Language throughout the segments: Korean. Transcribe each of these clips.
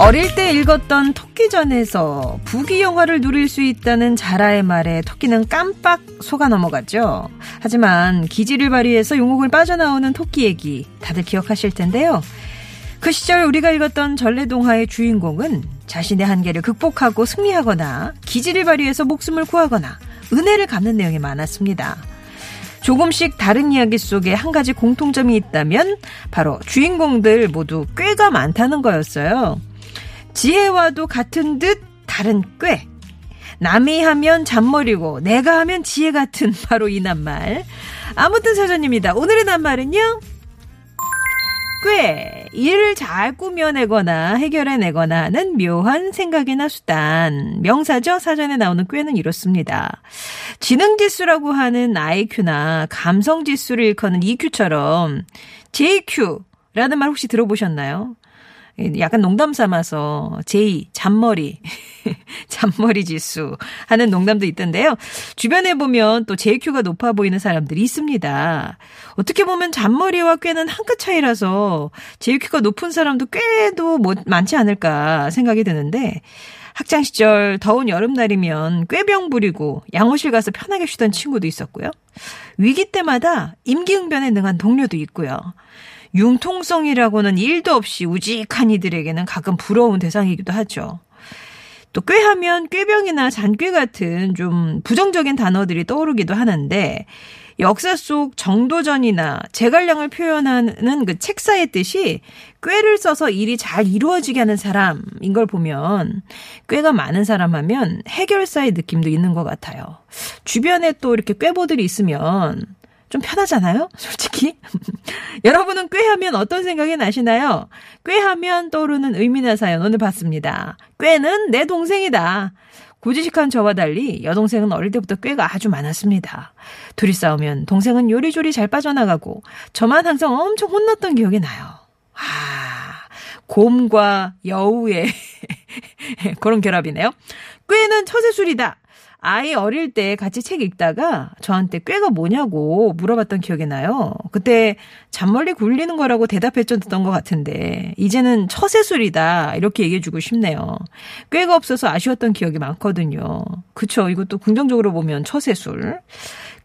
어릴 때 읽었던 토끼전에서 부귀 영화를 누릴 수 있다는 자라의 말에 토끼는 깜빡 속아 넘어갔죠. 하지만 기지를 발휘해서 용옥을 빠져나오는 토끼 얘기 다들 기억하실 텐데요. 그 시절 우리가 읽었던 전래동화의 주인공은 자신의 한계를 극복하고 승리하거나 기지를 발휘해서 목숨을 구하거나 은혜를 갚는 내용이 많았습니다. 조금씩 다른 이야기 속에 한 가지 공통점이 있다면 바로 주인공들 모두 꾀가 많다는 거였어요. 지혜와도 같은 듯 다른 꾀. 남이 하면 잔머리고 내가 하면 지혜 같은 바로 이 낱말. 아무튼 사전입니다. 오늘의 낱말은요. 꽤 일을 잘 꾸며내거나 해결해내거나 하는 묘한 생각이나 수단. 명사죠? 사전에 나오는 꾀는 이렇습니다. 지능지수라고 하는 IQ나 감성지수를 일컫는 EQ처럼 JQ라는 말 혹시 들어보셨나요? 약간 농담 삼아서 제이 잔머리 잔머리 지수 하는 농담도 있던데요. 주변에 보면 또 JQ가 높아 보이는 사람들이 있습니다. 어떻게 보면 잔머리와 꽤는 한 끗 차이라서 JQ가 높은 사람도 꽤도 뭐 많지 않을까 생각이 드는데 학창 시절 더운 여름날이면 꾀병 부리고 양호실 가서 편하게 쉬던 친구도 있었고요. 위기 때마다 임기응변에 능한 동료도 있고요. 융통성이라고는 일도 없이 우직한 이들에게는 가끔 부러운 대상이기도 하죠. 또 꾀하면 꾀병이나 잔꾀 같은 좀 부정적인 단어들이 떠오르기도 하는데 역사 속 정도전이나 제갈량을 표현하는 그 책사의 뜻이 꾀를 써서 일이 잘 이루어지게 하는 사람인 걸 보면 꾀가 많은 사람 하면 해결사의 느낌도 있는 것 같아요. 주변에 또 이렇게 꾀보들이 있으면 좀 편하잖아요? 솔직히. 여러분은 꾀하면 어떤 생각이 나시나요? 꾀하면 떠오르는 의미나 사연 오늘 봤습니다. 꾀는 내 동생이다. 고지식한 저와 달리 여동생은 어릴 때부터 꾀가 아주 많았습니다. 둘이 싸우면 동생은 요리조리 잘 빠져나가고 저만 항상 엄청 혼났던 기억이 나요. 아, 곰과 여우의 그런 결합이네요. 꾀는 처세술이다. 아이 어릴 때 같이 책 읽다가 저한테 꾀가 뭐냐고 물어봤던 기억이 나요. 그때 잔머리 굴리는 거라고 대답해 줬던 것 같은데 이제는 처세술이다 이렇게 얘기해주고 싶네요. 꾀가 없어서 아쉬웠던 기억이 많거든요. 그쵸? 이것도 긍정적으로 보면 처세술.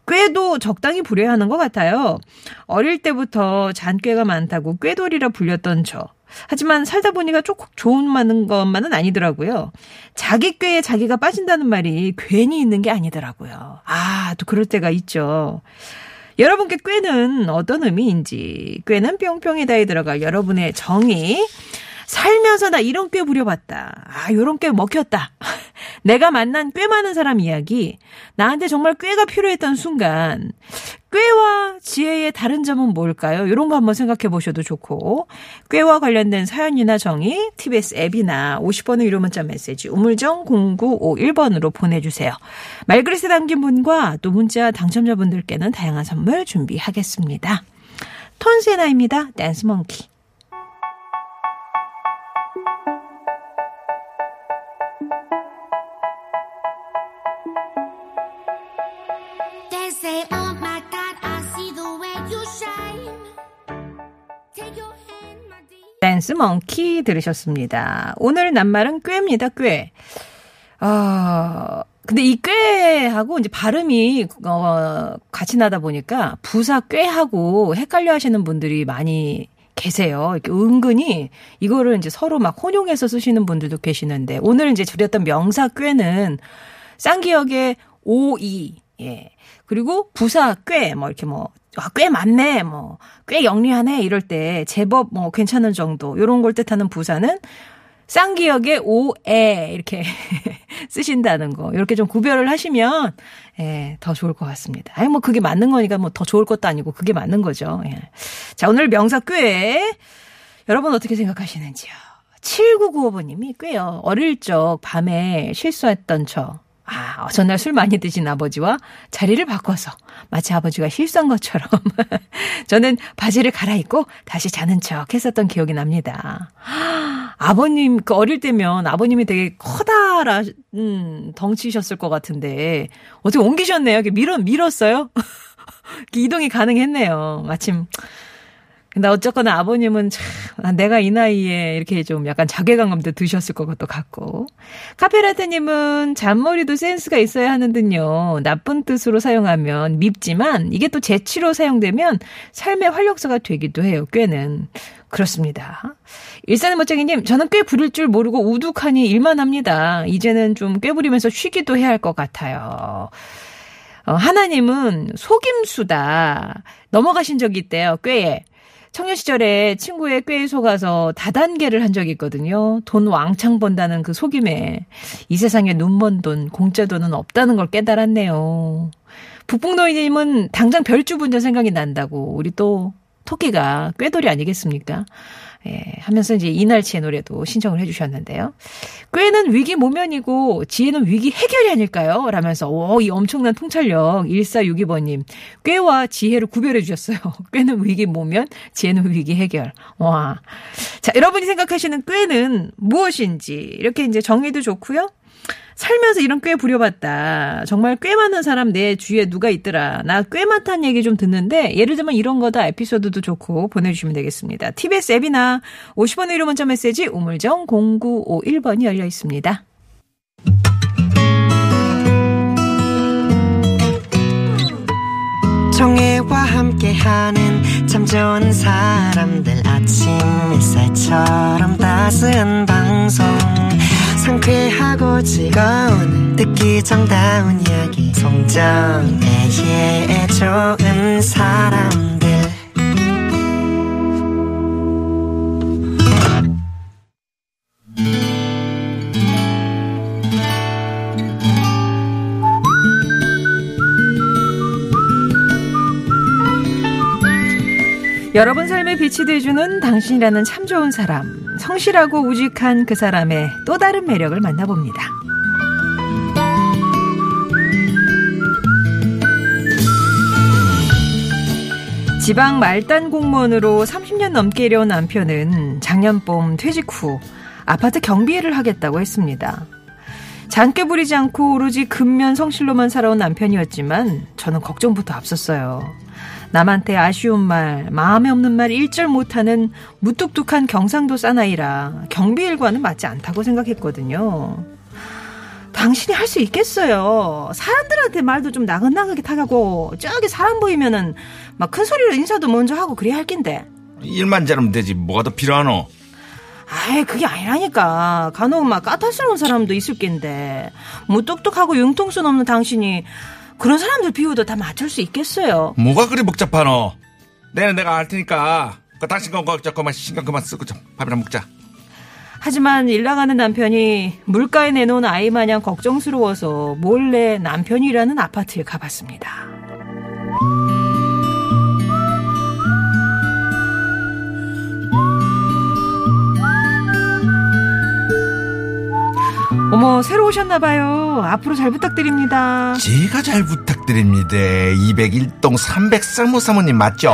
꾀도 적당히 부려야 하는 것 같아요. 어릴 때부터 잔꾀가 많다고 꾀돌이라 불렸던 저. 하지만 살다 보니까 조금 좋은 많은 것만은 아니더라고요. 자기 꾀에 자기가 빠진다는 말이 괜히 있는 게 아니더라고요. 아, 또 그럴 때가 있죠. 여러분께 꾀는 어떤 의미인지, 꾀는 뿅뿅이다에 들어갈 여러분의 정의, 살면서 나 이런 꽤 부려봤다. 아, 요런 꽤 먹혔다. 내가 만난 꽤 많은 사람 이야기. 나한테 정말 꾀가 필요했던 순간. 꾀와 지혜의 다른 점은 뭘까요? 이런 거 한번 생각해 보셔도 좋고. 꾀와 관련된 사연이나 정의, TBS 앱이나 50번의 유료 문자 메시지, 우물정 0951번으로 보내주세요. 말그릇에 담긴 분과 또 문자 당첨자분들께는 다양한 선물 준비하겠습니다. 톤세나입니다. 댄스 몽키. 댄스 멍키 들으셨습니다. 오늘 낱말은 꾀입니다, 꾀. 아, 근데 이 꾀하고 이제 발음이, 어, 같이 나다 보니까 부사 꾀하고 헷갈려 하시는 분들이 많이 계세요. 이렇게 은근히 이거를 이제 서로 막 혼용해서 쓰시는 분들도 계시는데 오늘 이제 드렸던 명사 꾀는 쌍기역의 오이, 예. 그리고 부사 꽤, 뭐 이렇게 뭐, 아, 꽤 많네, 뭐, 꽤 영리하네, 이럴 때 제법 뭐 괜찮은 정도, 요런 걸 뜻하는 부사는 쌍기역의 오에 이렇게 쓰신다는 거. 이렇게 좀 구별을 하시면, 예, 더 좋을 것 같습니다. 아니, 뭐 그게 맞는 거니까 뭐 더 좋을 것도 아니고 그게 맞는 거죠. 예. 자, 오늘 명사 꽤. 여러분 어떻게 생각하시는지요? 7995번님이 꽤요. 어릴 적 밤에 실수했던 저. 아, 전날 술 많이 드신 아버지와 자리를 바꿔서 마치 아버지가 실수한 것처럼 저는 바지를 갈아입고 다시 자는 척 했었던 기억이 납니다. 아버님, 그 어릴 때면 아버님이 되게 커다란 음, 덩치셨을 것 같은데 어떻게 옮기셨네요? 이렇게 밀어, 밀었어요? 이동이 가능했네요. 마침 근데 어쨌거나 아버님은 참, 아, 내가 이 나이에 이렇게 좀 약간 자괴감도 드셨을 것도 같고. 카페라테님은 잔머리도 센스가 있어야 하는 듯요. 나쁜 뜻으로 사용하면 밉지만 이게 또 재치로 사용되면 삶의 활력소가 되기도 해요. 꽤는. 그렇습니다. 일산의 멋쟁이님, 저는 꽤 부릴 줄 모르고 우두하니 일만 합니다. 이제는 좀 꽤 부리면서 쉬기도 해야 할 것 같아요. 어, 하나님은 속임수다. 넘어가신 적이 있대요. 꾀에. 청년 시절에 친구의 꾀에 속아서 다단계를 한 적이 있거든요. 돈 왕창 번다는 그 속임에 이 세상에 눈먼 돈, 공짜 돈은 없다는 걸 깨달았네요. 북북노이님은 당장 별주 분전 생각이 난다고 우리 또 토끼가 꾀돌이 아니겠습니까? 예, 하면서 이제 이날치의 노래도 신청을 해주셨는데요. 꾀는 위기 모면이고 지혜는 위기 해결이 아닐까요? 라면서 오, 이 엄청난 통찰력 1462번님 꾀와 지혜를 구별해 주셨어요. 꾀는 위기 모면, 지혜는 위기 해결. 와, 자 여러분이 생각하시는 꾀는 무엇인지 이렇게 이제 정의도 좋고요. 살면서 이런 꽤 부려봤다. 정말 꽤 많은 사람 내 주위에 누가 있더라. 나 꽤 많다는 얘기 좀 듣는데 예를 들면 이런 거다 에피소드도 좋고 보내주시면 되겠습니다. TBS 앱이나 50원의 1호 문자 메시지 우물정 0951번이 열려 있습니다. 정혜와 함께하는 참 좋은 사람들 아침 햇살처럼 따스한 방송 상쾌하고 즐거운 듣기 정다운 이야기 송정애의 좋은 사람들 여러분 삶에 빛이 돼주는 당신이라는 참 좋은 사람. 성실하고 우직한 그 사람의 또 다른 매력을 만나봅니다. 지방 말단 공무원으로 30년 넘게 일해온 남편은 작년 봄 퇴직 후 아파트 경비를 하겠다고 했습니다. 장깨 부리지 않고 오로지 근면 성실로만 살아온 남편이었지만 저는 걱정부터 앞섰어요. 남한테 아쉬운 말, 마음에 없는 말 일절 못하는 무뚝뚝한 경상도 사나이라 경비일과는 맞지 않다고 생각했거든요. 당신이 할 수 있겠어요. 사람들한테 말도 좀 나긋나긋하게 타가고 저기 사람 보이면은 막 큰 소리로 인사도 먼저 하고 그래야 할 낀데. 일만 잘하면 되지 뭐가 더 필요하노? 아이 그게 아니라니까 간혹 막 까탈스러운 사람도 있을 낀데 무뚝뚝하고 융통성 없는 당신이 그런 사람들 비유도 다 맞출 수 있겠어요. 뭐가 그리 복잡하노? 내는 내가 알 테니까 그 당신 건 걱정 그만 신경 그만 쓰고 좀 밥이나 먹자. 하지만 일 나가는 남편이 물가에 내놓은 아이 마냥 걱정스러워서 몰래 남편이라는 아파트에 가봤습니다. 어머, 새로 오셨나봐요. 앞으로 잘 부탁드립니다. 제가 잘 부탁드립니다. 201동 303호 사모님 맞죠?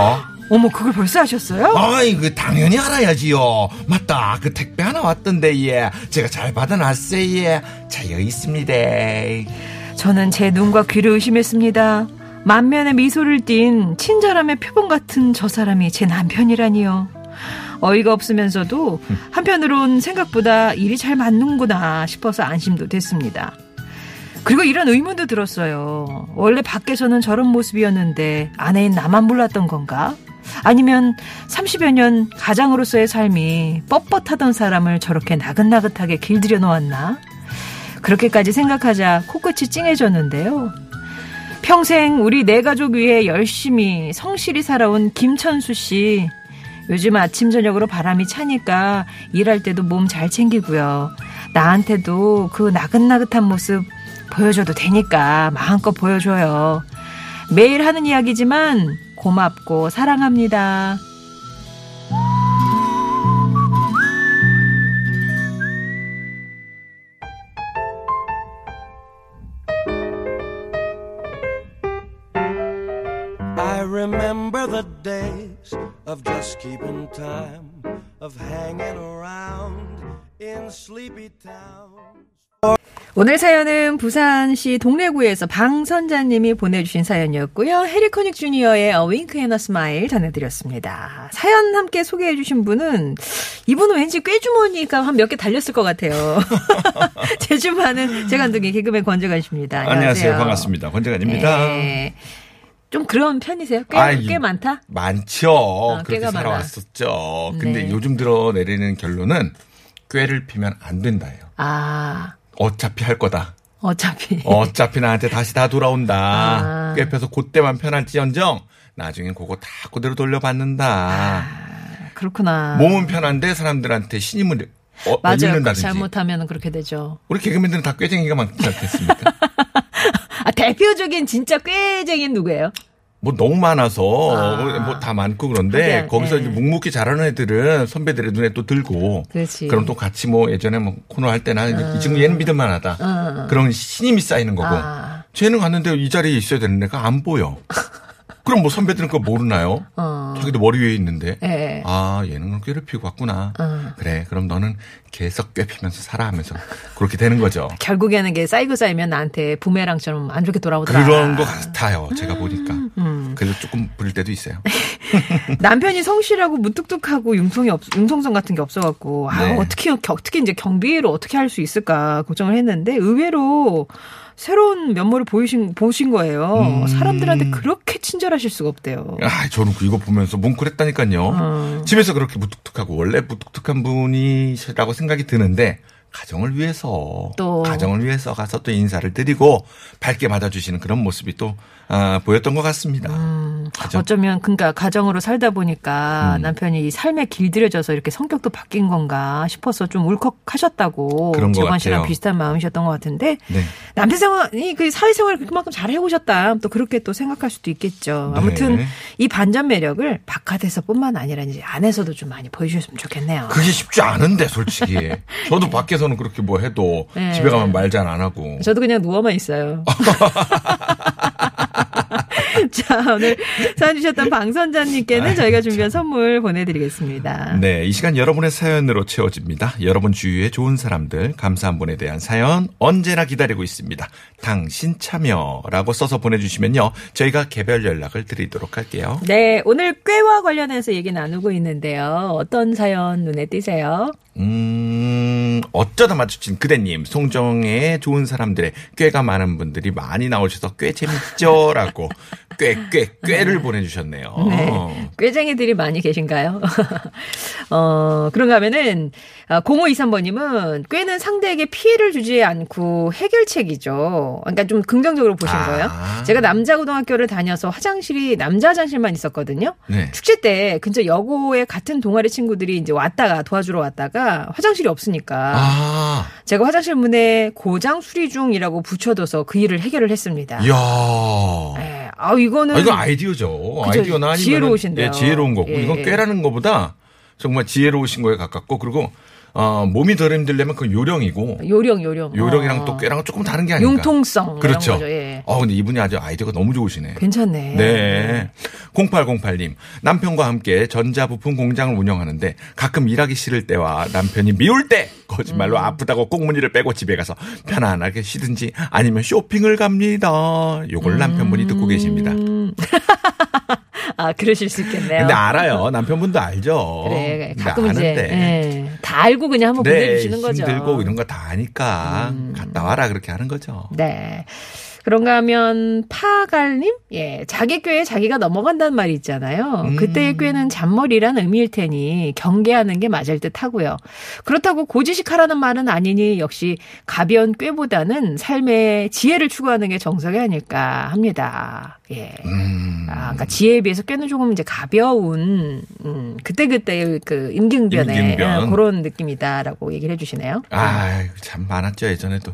어머, 그걸 벌써 하셨어요? 아이, 그 당연히 알아야지요. 맞다. 그 택배 하나 왔던데 예. 제가 잘 받아놨어요. 예. 자, 여기 있습니다. 저는 제 눈과 귀를 의심했습니다. 만면에 미소를 띤 친절함의 표본 같은 저 사람이 제 남편이라니요. 어이가 없으면서도 한편으론 생각보다 일이 잘 맞는구나 싶어서 안심도 됐습니다. 그리고 이런 의문도 들었어요. 원래 밖에서는 저런 모습이었는데 아내인 나만 몰랐던 건가? 아니면 30여 년 가장으로서의 삶이 뻣뻣하던 사람을 저렇게 나긋나긋하게 길들여 놓았나? 그렇게까지 생각하자 코끝이 찡해졌는데요. 평생 우리 네 가족 위해 열심히 성실히 살아온 김천수 씨. 요즘 아침 저녁으로 바람이 차니까 일할 때도 몸 잘 챙기고요. 나한테도 그 나긋나긋한 모습 보여줘도 되니까 마음껏 보여줘요. 매일 하는 이야기지만 고맙고 사랑합니다. Of just keeping time, of hanging around in sleepy towns. 오늘 사연은 부산시 동래구에서 방선자님이 보내주신 사연이었고요. 해리코닉 주니어의 A Wink and a Smile 전해드렸습니다. 사연 함께 소개해주신 분은 이분은 왠지 꾀주머니가 한 몇 개 달렸을 것 같아요. 제주 많은 재간둥이 개그맨 권재관 씨입니다. 안녕하세요. 안녕하세요. 반갑습니다. 권재관입니다. 네. 좀 그런 편이세요? 꽤, 아이, 꽤 많다? 많죠. 그렇게 꾀가 많아. 살아왔었죠. 근데 네. 요즘 들어 내리는 결론은 꾀를 피면 안 된다예요. 아, 어차피 할 거다. 어차피. 어차피 나한테 다시 다 돌아온다. 아. 꽤 펴서 그때만 편할지언정 나중엔 그거 다 그대로 돌려받는다. 그렇구나. 몸은 편한데 사람들한테 신임을 어, 맞아요. 잘못하면 그렇게 되죠. 우리 개그맨들은 다 꾀쟁이가 많지 않겠습니까? 아, 대표적인 진짜 꾀쟁이는 누구예요? 뭐 너무 많아서 아. 뭐다 많고 그런데 하긴, 거기서 예. 이제 묵묵히 잘하는 애들은 선배들의 눈에 또 들고 그렇지. 그럼 또 같이 뭐 예전에 뭐 코너 할 때나 이 친구 얘는 믿을만하다 그런 신임이 쌓이는 거고 아. 쟤는 갔는데 이 자리에 있어야 되는 애가 안 보여 그럼 뭐 선배들은 그거 모르나요? 어. 자기도 머리 위에 있는데 예. 아 얘는 피고 왔구나 어. 그래 그럼 너는 계속 꾀 피면서 살아 하면서 그렇게 되는 거죠 결국에는 게 쌓이고 쌓이면 나한테 부메랑처럼 안 좋게 돌아오더라. 그런 것 같아요 제가 보니까 음. 그래서 조금 부릴 때도 있어요 남편이 성실하고 무뚝뚝하고 융통이 없, 융통성 같은 게 없어갖고 아 네. 어떻게 어떻게 이제 경비를 어떻게 할 수 있을까 걱정을 했는데 의외로 새로운 면모를 보이신 보신 거예요. 음. 사람들한테 그렇게 친절하실 수가 없대요. 아, 저는 이거 보면서 뭉클했다니까요. 어. 집에서 그렇게 무뚝뚝하고 원래 무뚝뚝한 분이시라고 생각이 드는데 가정을 위해서 또. 가정을 위해서 가서 또 인사를 드리고 밝게 받아주시는 그런 모습이 또 아, 보였던 것 같습니다. 음. 어쩌면 그러니까 가정으로 살다 보니까 음. 남편이 이 삶에 길들여져서 이렇게 성격도 바뀐 건가 싶어서 좀 울컥하셨다고 그런 것 재관 씨랑. 비슷한 마음이셨던 것 같은데 네. 남편 생활이 그 사회생활 그만큼 잘 해오셨다 또 그렇게 또 생각할 수도 있겠죠. 아무튼 네. 이 반전 매력을 바깥에서뿐만 아니라 이제 안에서도 좀 많이 보여주셨으면 좋겠네요. 그게 쉽지 않은데 솔직히 저도 밖에서 는 그렇게 뭐 해도 네. 집에 가면 말 잘 안 하고 저도 그냥 누워만 있어요. 자, 오늘 사연 주셨던 방선자님께는 저희가 준비한 선물 보내드리겠습니다. 네, 이 시간 여러분의 사연으로 채워집니다. 여러분 주위에 좋은 사람들, 감사한 분에 대한 사연 언제나 기다리고 있습니다. 당신 참여라고 써서 보내주시면요. 저희가 개별 연락을 드리도록 할게요. 네, 오늘 꾀와 관련해서 얘기 나누고 있는데요. 어떤 사연 눈에 띄세요? 음, 어쩌다 마주친 그대님, 송정의 좋은 사람들의 꾀가 많은 분들이 많이 나오셔서 꽤 재밌죠? 라고 꽤, 꽤, 꾀를 보내주셨네요. 네. 꾀쟁이들이 많이 계신가요? 어, 그런가 하면은, 0523번님은 꾀는 상대에게 피해를 주지 않고 해결책이죠. 그러니까 좀 긍정적으로 보신 아. 거예요. 제가 남자 고등학교를 다녀서 화장실이 남자 화장실만 있었거든요. 네. 축제 때 근처 여고에 같은 동아리 친구들이 이제 왔다가 도와주러 왔다가 화장실이 없으니까 아, 제가 화장실 문에 고장 수리 중이라고 붙여둬서 그 일을 해결을 했습니다. 이야. 예. 아 이거는 아, 이건 아이디어죠. 그죠. 아이디어나 아니면 지혜로우신데요. 예, 지혜로운 거고 예, 이건 예. 꾀라는 것보다 정말 지혜로우신 거에 가깝고 그리고 어, 몸이 덜 힘들려면 그 요령이고 요령 요령 요령이랑 어. 또 꾀랑은 조금 다른 게 아닌가. 융통성 그렇죠. 거죠. 예. 어 근데 이분이 아주 아이디어가 너무 좋으시네. 괜찮네. 네. 0808님, 남편과 함께 전자부품 공장을 운영하는데 가끔 일하기 싫을 때와 남편이 미울 때 거짓말로 음. 아프다고 꽁무니를 빼고 집에 가서 편안하게 쉬든지 아니면 쇼핑을 갑니다. 요걸 남편분이 듣고 계십니다. 음. 아 그러실 수 있겠네요. 근데 알아요. 남편분도 알죠. 그래 가끔 이제. 예. 다 알고 그냥 한번 네, 보내주시는 거죠. 음. 힘들고 이런 거 다 아니까 갔다 와라 그렇게 하는 거죠. 네. 그런가 하면 파갈님, 예, 자기 꾀에 자기가 넘어간다는 말이 있잖아요. 음. 그때의 꾀는 잔머리란 의미일 테니 경계하는 게 맞을 듯 하고요. 그렇다고 고지식하라는 말은 아니니 역시 가벼운 꾀보다는 삶의 지혜를 추구하는 게 정석이 아닐까 합니다. 예. 음. 아, 그러니까 지혜에 비해서 꾀는 조금 이제 가벼운 음, 그때 그때의 그 임경변의 임경변. 예, 그런 느낌이다라고 얘기를 해주시네요. 아, 참 많았죠 예전에도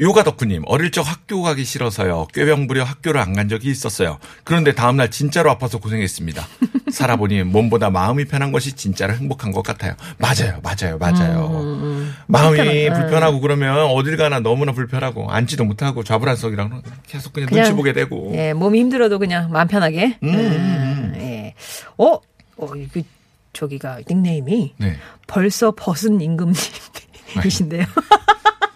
요가 덕후님, 어릴 적 학교 가기 싫어서요. 꾀병 부려 학교를 안 간 적이 있었어요. 그런데 다음날 진짜로 아파서 고생했습니다. 살아보니 몸보다 마음이 편한 것이 진짜로 행복한 것 같아요. 맞아요, 맞아요, 맞아요. 마음이 불편하- 불편하고 그러면 어딜 가나 너무나 불편하고 앉지도 못하고 좌불안석이랑 계속 그냥, 눈치 보게 되고. 예, 몸이 힘들어도 그냥 마음 편하게. 음, 음, 음, 예. 어, 어, 이거 저기가 닉네임이 네. 벌써 벗은 임금님이신데요.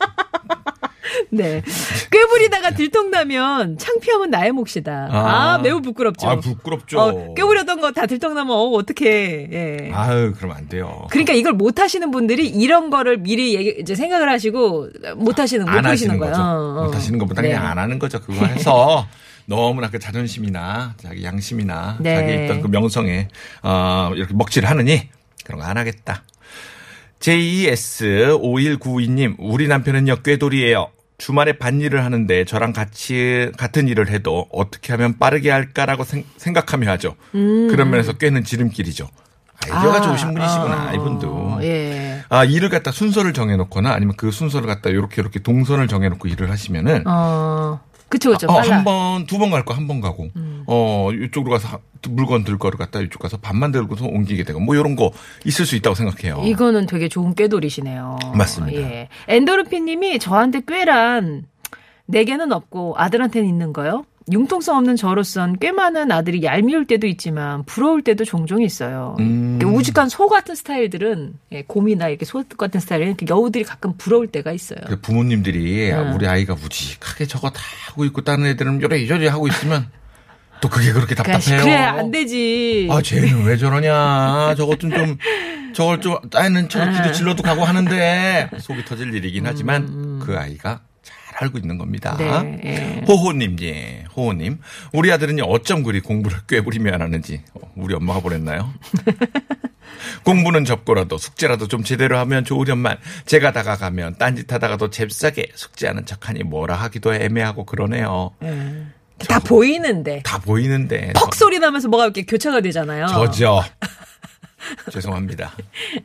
네. 꾀부리다가 들통나면 창피하면 나의 몫이다. 아, 아. 매우 부끄럽죠. 아, 부끄럽죠. 어, 꾀부렸던 거 다 들통나면 어, 어떡해. 예. 아유, 그러면 안 돼요. 그러니까 이걸 못 하시는 분들이 이런 거를 미리 얘기, 이제 생각을 하시고 못 하시는 못 하시는 거예요. 어, 어. 못 하시는 것보다 네. 그냥 안 하는 거죠. 그거 해서 너무나 그 자존심이나 자기 양심이나 네. 자기 있던 그 명성에 어, 이렇게 먹칠을 하느니 그런 거 안 하겠다. JES5192님, 우리 남편은요, 꾀돌이에요. 주말에 반일을 하는데 저랑 같이, 같은 일을 해도 어떻게 하면 빠르게 할까라고 생, 각하며 하죠. 그런 면에서 꾀는 지름길이죠. 아이디어가 아, 좋으신 분이시구나, 어, 이분도. 예. 아, 일을 갖다 순서를 정해놓거나 아니면 그 순서를 갖다 이렇게 이렇게 동선을 정해놓고 일을 하시면은 어, 그쵸, 그쵸. 어, 빨라. 음. 한 번, 두 번 갈 거 한 번 가고, 어, 이쪽으로 가서 하- 물건 들 거를 갖다 이쪽 가서 반만 들고서 옮기게 되고, 뭐 이런 거 있을 수 있다고 생각해요. 이거는 되게 좋은 꾀돌이시네요. 맞습니다. 예. 엔도르피님이 저한테 꾀란 내게는 없고 아들한테는 있는 거요. 융통성 없는 저로선 꽤 많은 아들이 얄미울 때도 있지만 부러울 때도 종종 있어요. 음. 우직한 소 같은 스타일들은 예, 곰이나 이렇게 소 같은 스타일은 여우들이 가끔 부러울 때가 있어요. 그 부모님들이 음. 우리 아이가 우직하게 저거 다 하고 있고 다른 애들은 요래요래 하고 있으면 또 그게 그렇게 그러니까 답답해요. 그래 안 되지. 아, 쟤는 왜 저러냐. 저것 좀 좀, 저걸 좀, 아이는 저 음. 기도 질러도 가고 하는데, 속이 터질 일이긴 하지만, 그 아이가 잘 알고 있는 겁니다. 네, 예. 호호님, 예, 호호님. 우리 아들은요, 어쩜 그리 공부를 꾀부리며 안 하는지, 어, 우리 엄마가 보냈나요? 공부는 접고라도 숙제라도 좀 제대로 하면 좋으련만 제가 다가가면 딴짓 하다가도 잽싸게 숙제하는 척하니 뭐라 하기도 애매하고 그러네요. 다 보이는데 다 보이는데. 퍽 소리 나면서 뭐가 이렇게 교차가 되잖아요. 저죠. 죄송합니다.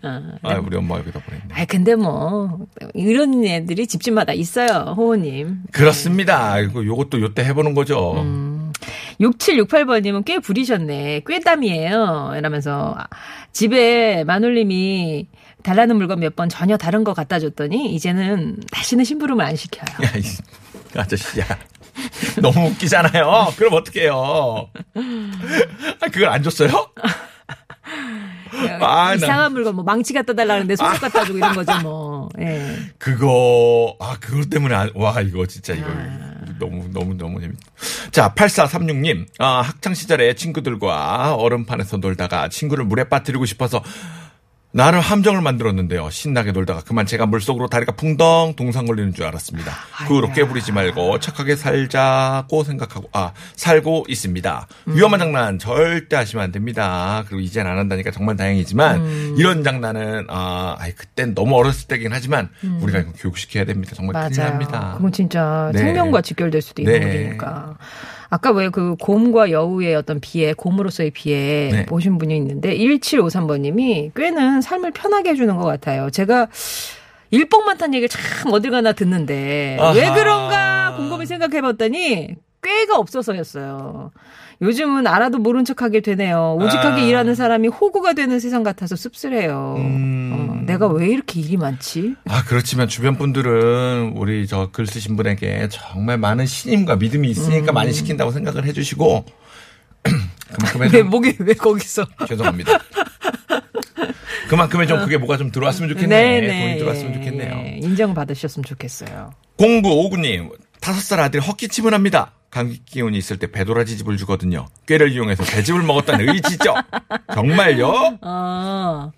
어, 아, 우리 엄마가 여기다 보냈네. 아 근데 뭐 이런 애들이 집집마다 있어요, 호호님. 그렇습니다. 이거 요것도 요때 해보는 거죠. 음. 6768번님은 꽤 부리셨네. 꾀담이에요. 이러면서 집에 마눌님이 달라는 물건 몇 번 전혀 다른 거 갖다 줬더니 이제는 다시는 심부름을 안 시켜요. 야, 이 아저씨야. 너무 웃기잖아요. 그럼 어떡해요. 아, 그걸 안 줬어요? 아, 나- 이상한 물건 뭐 망치 갖다 달라는데 속옷 갖다 주고 이런 거죠 뭐. 예. 그거, 아, 그것 때문에, 안- 와, 이거 진짜 이거. 너무, 너무, 너무 재밌다. 자, 8436님. 아, 학창 시절에 친구들과 얼음판에서 놀다가 친구를 물에 빠뜨리고 싶어서 나름 함정을 만들었는데요. 신나게 놀다가 그만 제가 물속으로 다리가 붕덩 동상 걸리는 줄 알았습니다. 그 후로 깨부리지 말고 착하게 살자고 생각하고, 아, 살고 있습니다. 위험한 장난 절대 하시면 안 됩니다. 그리고 이젠 안 한다니까 정말 다행이지만, 이런 장난은, 아, 아이, 그땐 너무 어렸을 때긴 하지만, 우리가 이거 교육시켜야 됩니다. 정말 큰일 맞아요. 납니다. 그건 진짜 네. 생명과 직결될 수도 있는 네. 일이니까. 아까 왜 그 곰과 여우의 어떤 비애, 곰으로서의 비애 네. 보신 분이 있는데 1753번님이 꽤는 삶을 편하게 해주는 것 같아요. 제가 일복만탄 얘기를 참 어딜 가나 듣는데 왜 아하. 그런가 곰곰이 생각해봤더니 꾀가 없어서였어요. 요즘은 알아도 모른 척하게 되네요. 오직하게 아. 일하는 사람이 호구가 되는 세상 같아서 씁쓸해요. 음. 어, 내가 왜 이렇게 일이 많지? 아, 그렇지만 주변 분들은 우리 저 글 쓰신 분에게 정말 많은 신임과 믿음이 있으니까 많이 시킨다고 생각을 해주시고, 그만큼의 왜 좀, 목이 왜 거기서? 죄송합니다. 그만큼의 좀 그게 뭐가 좀 들어왔으면 좋겠네. 돈이 들어왔으면 예, 좋겠네요. 예. 인정받으셨으면 좋겠어요. 공부 오구님 다섯 살 아들이 헛기침을 합니다. 감기 기운이 있을 때 배도라지 집을 주거든요. 꾀를 이용해서 배즙을 먹었다는 의지죠. 정말요? 어.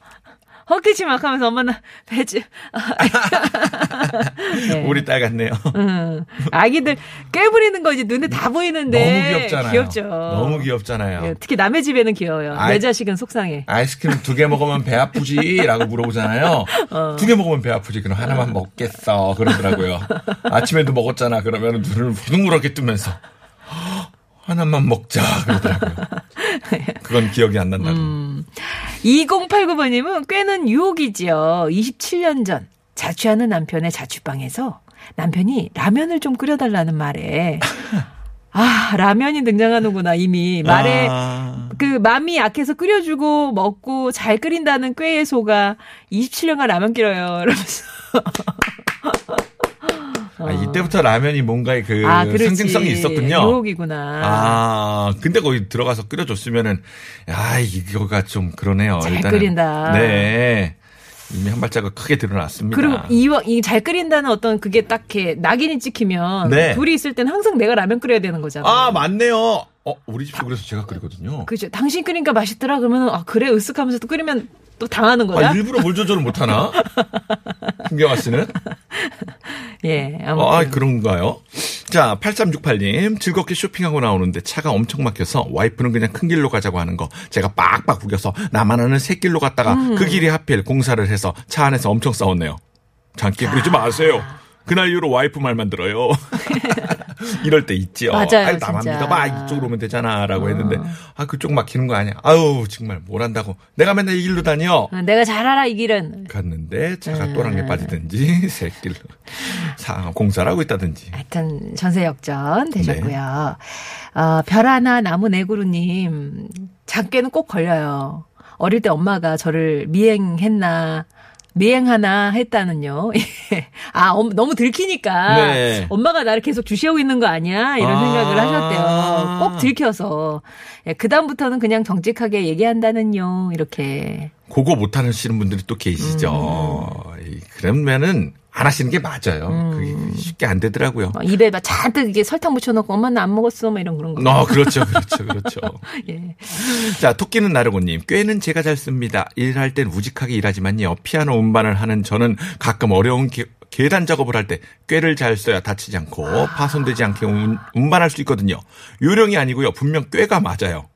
헛기침 막 하면서 엄마는 배지. 네. 우리 딸 같네요. 음. 아기들 꾀부리는 거 이제 눈에 다 보이는데. 너무 귀엽잖아요. 귀엽죠. 너무 귀엽잖아요. 예, 특히 남의 집에는 귀여워요. 아이- 내 자식은 속상해. 아이스크림 두 개 먹으면 배 아프지 라고 물어보잖아요. 어. 두개 먹으면 배 아프지. 그럼 하나만 먹겠어. 그러더라고요. 아침에도 먹었잖아. 그러면 눈을 후둥그렇게 뜨면서 "허, 하나만 먹자. 그러더라고요. 그건 기억이 안 난다고. 음. 2089번님은 꽤는 유혹이지요. 27년 전 자취하는 남편의 자취방에서 남편이 라면을 좀 끓여달라는 말에 아 라면이 등장하는구나 이미 말에 아, 그 맘이 약해서 끓여주고 먹고 잘 끓인다는 꾀의 소가 27년간 라면 끓여요 이러면서 아, 이때부터 라면이 뭔가의 그 아 상징성이 있었군요. 유혹이구나 아, 근데 거기 들어가서 끓여줬으면은, 야, 이거가 좀 그러네요. 잘 일단은. 끓인다. 네. 이미 한 발자국 크게 드러났습니다. 그리고 이와 이잘 끓인다는 어떤 그게 딱 이렇게 낙인이 찍히면 네. 둘이 있을 땐 항상 내가 라면 끓여야 되는 거잖아. 아, 맞네요. 어, 우리 집도 그래서 제가 끓이거든요. 그죠. 당신 끓이니까 맛있더라 그러면 아 그래 으쓱하면서 또 끓이면 또 당하는 거야. 아, 일부러 물 조절을 못 하나? 김경아 씨는? 예. 어, 아무튼 아, 그런가요? 자, 8368님. 즐겁게 쇼핑하고 나오는데 차가 엄청 막혀서 와이프는 그냥 큰 길로 가자고 하는 거. 제가 빡빡 구겨서 나만 아는 새 길로 갔다가 음. 그 길이 하필 공사를 해서 차 안에서 엄청 싸웠네요. 장기 부리지 마세요. 그날 이후로 와이프 말만 들어요. 이럴 때 있지요. 맞아요, 아유, 나만 진짜. 믿어봐. 이쪽으로 오면 되잖아. 라고 했는데, 아, 그쪽 막히는 거 아니야. 아유, 정말 뭘 한다고. 내가 맨날 이 길로 다녀. 어, 내가 잘 알아 이 길은. 갔는데 차가 음. 또랑에 빠지든지 새길로 사 공사를 하고 있다든지 하여튼 전세 역전 되셨고요. 네. 어, 별 하나 나무 내구루님 작게는 꼭 걸려요. 어릴 때 엄마가 저를 미행했나 미행 하나 했다는요. 아 엄- 너무 들키니까 네. 엄마가 나를 계속 주시하고 있는 거 아니야 이런 아. 생각을 하셨대요. 꼭 들켜서 그 다음부터는 그냥 정직하게 얘기한다는요. 이렇게 그거 못하시는 분들이 또 계시죠. 음. 이, 그러면은 안 하시는 게 맞아요. 그게 쉽게 안 되더라고요. 막 입에 막 잔뜩 이게 설탕 묻혀놓고 엄마는 안 먹었어 뭐 이런 그런 거. 어, 그렇죠, 그렇죠, 그렇죠. 예. 자, 토끼는 나르고님, 꾀는 제가 잘 씁니다. 일할 땐 우직하게 일하지만요. 피아노 음반을 하는 저는 가끔 어려운 계, 계단 작업을 할 때 꾀를 잘 써야 다치지 않고 파손되지 않게 음, 음반할 수 있거든요. 요령이 아니고요. 분명 꾀가 맞아요.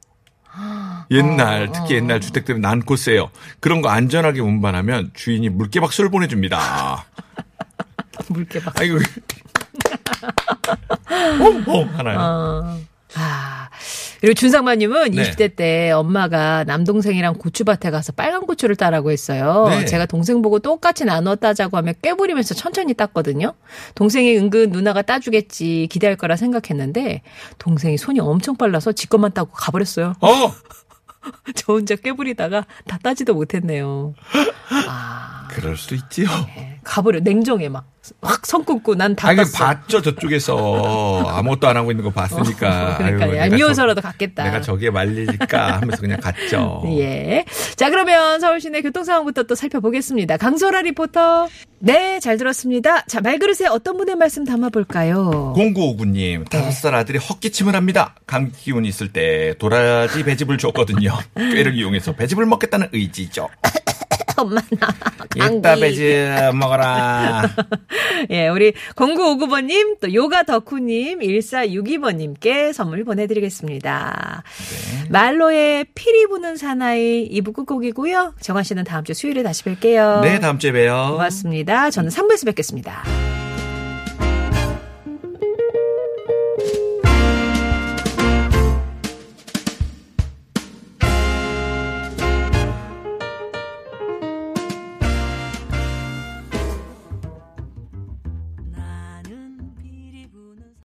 옛날, 특히 옛날 주택들은 난코세요. 그런 거 안전하게 운반하면 주인이 물개박수를 보내줍니다. 물개 박. 아이고. 뽕뽕 하나요. 어. 아. 그리고 준상마님은 네. 20대 때 엄마가 남동생이랑 고추밭에 가서 빨간 고추를 따라고 했어요. 네. 제가 동생 보고 똑같이 나눠 따자고 하면 꿰부리면서 천천히 땄거든요. 동생이 은근 누나가 따주겠지 기대할 거라 생각했는데 동생이 손이 엄청 빨라서 지 것만 따고 가버렸어요. 어! 저 혼자 꿰부리다가 다 따지도 못했네요. 아, 그럴 수도 있지요. 가버려. 냉정해 막. 확선 끊고 난 다 아, 땄어. 봤죠, 저쪽에서. 아무것도 안 하고 있는 거 봤으니까. 그러니까 아유, 내가 얄미워서라도 저- 갔겠다. 내가 저기에 말릴까 하면서 그냥 갔죠. 예. 자, 그러면 서울 시내 교통 상황부터 또 살펴보겠습니다. 강소라 리포터. 네, 잘 들었습니다. 자, 말그릇에 어떤 분의 말씀 담아볼까요? 0959님, 다섯 살 아들이 헛기침을 합니다. 감기 기운이 있을 때 도라지 배즙을 줬거든요. 꾀를 이용해서 배즙을 먹겠다는 의지죠. 엄마, 나. 배즙 먹어라. 예, 우리 0959번님, 또 요가 덕후님, 1462번님께 선물 보내드리겠습니다. 말로의 피리 부는 사나이 2부 끝곡이고요. 정한 씨는 다음 주 수요일에 다시 뵐게요. 네, 다음 주에 봬요. 고맙습니다. 저는 3부에서 뵙겠습니다.